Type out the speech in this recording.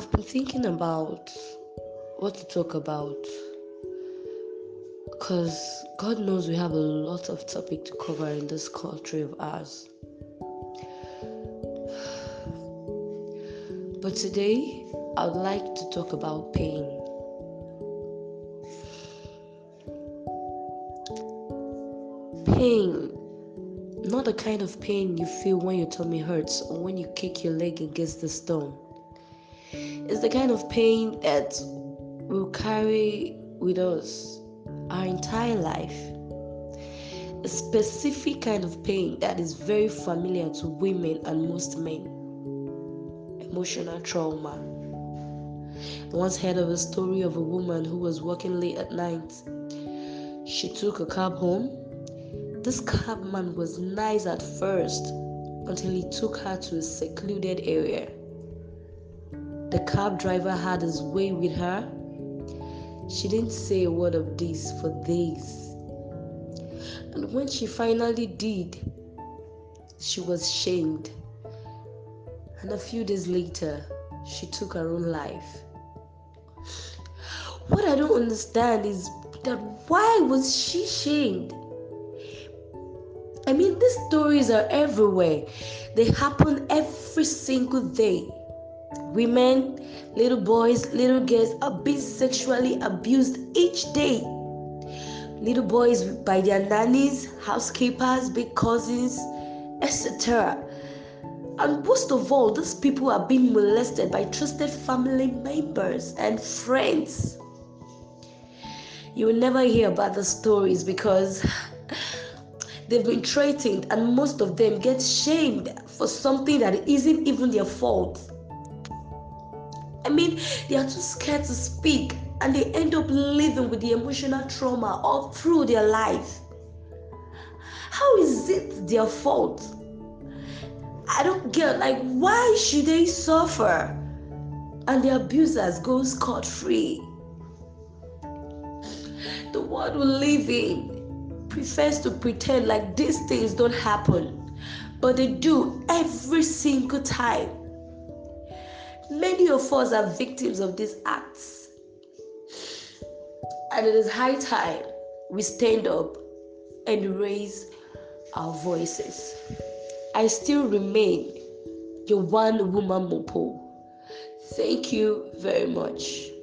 thinking about what to talk about because God knows we have a lot of topic to cover in this country of ours. But today, I would like to talk about pain. Pain, not the kind of pain you feel when your tummy hurts or when you kick your leg against the stone. It's the kind of pain that we'll carry with us our entire life. A specific kind of pain that is very familiar to women and most men emotional trauma. I once heard of a story of a woman who was working late at night. She took a cab home. This cabman was nice at first until he took her to a secluded area. The cab driver had his way with her. She didn't say a word of this for days. And when she finally did, she was shamed. And a few days later, she took her own life. What I don't understand is that why was she shamed? I mean, these stories are everywhere. They happen every single day. Women, little boys, little girls are being sexually abused each day. Little boys by their nannies, housekeepers, big cousins, etc. And most of all, these people are being molested by trusted family members and friends. You will never hear about the stories because they've been threatened, and most of them get shamed for something that isn't even their fault. I mean, they are too scared to speak and they end up living with the emotional trauma all through their life. How is it their fault? I don't get like why should they suffer and the abusers go scot free? The world we live in prefers to pretend like these things don't happen, but they do every single time. Many of us are victims of these acts, and it is high time we stand up and raise our voices. I still remain your one woman mopo. Thank you very much.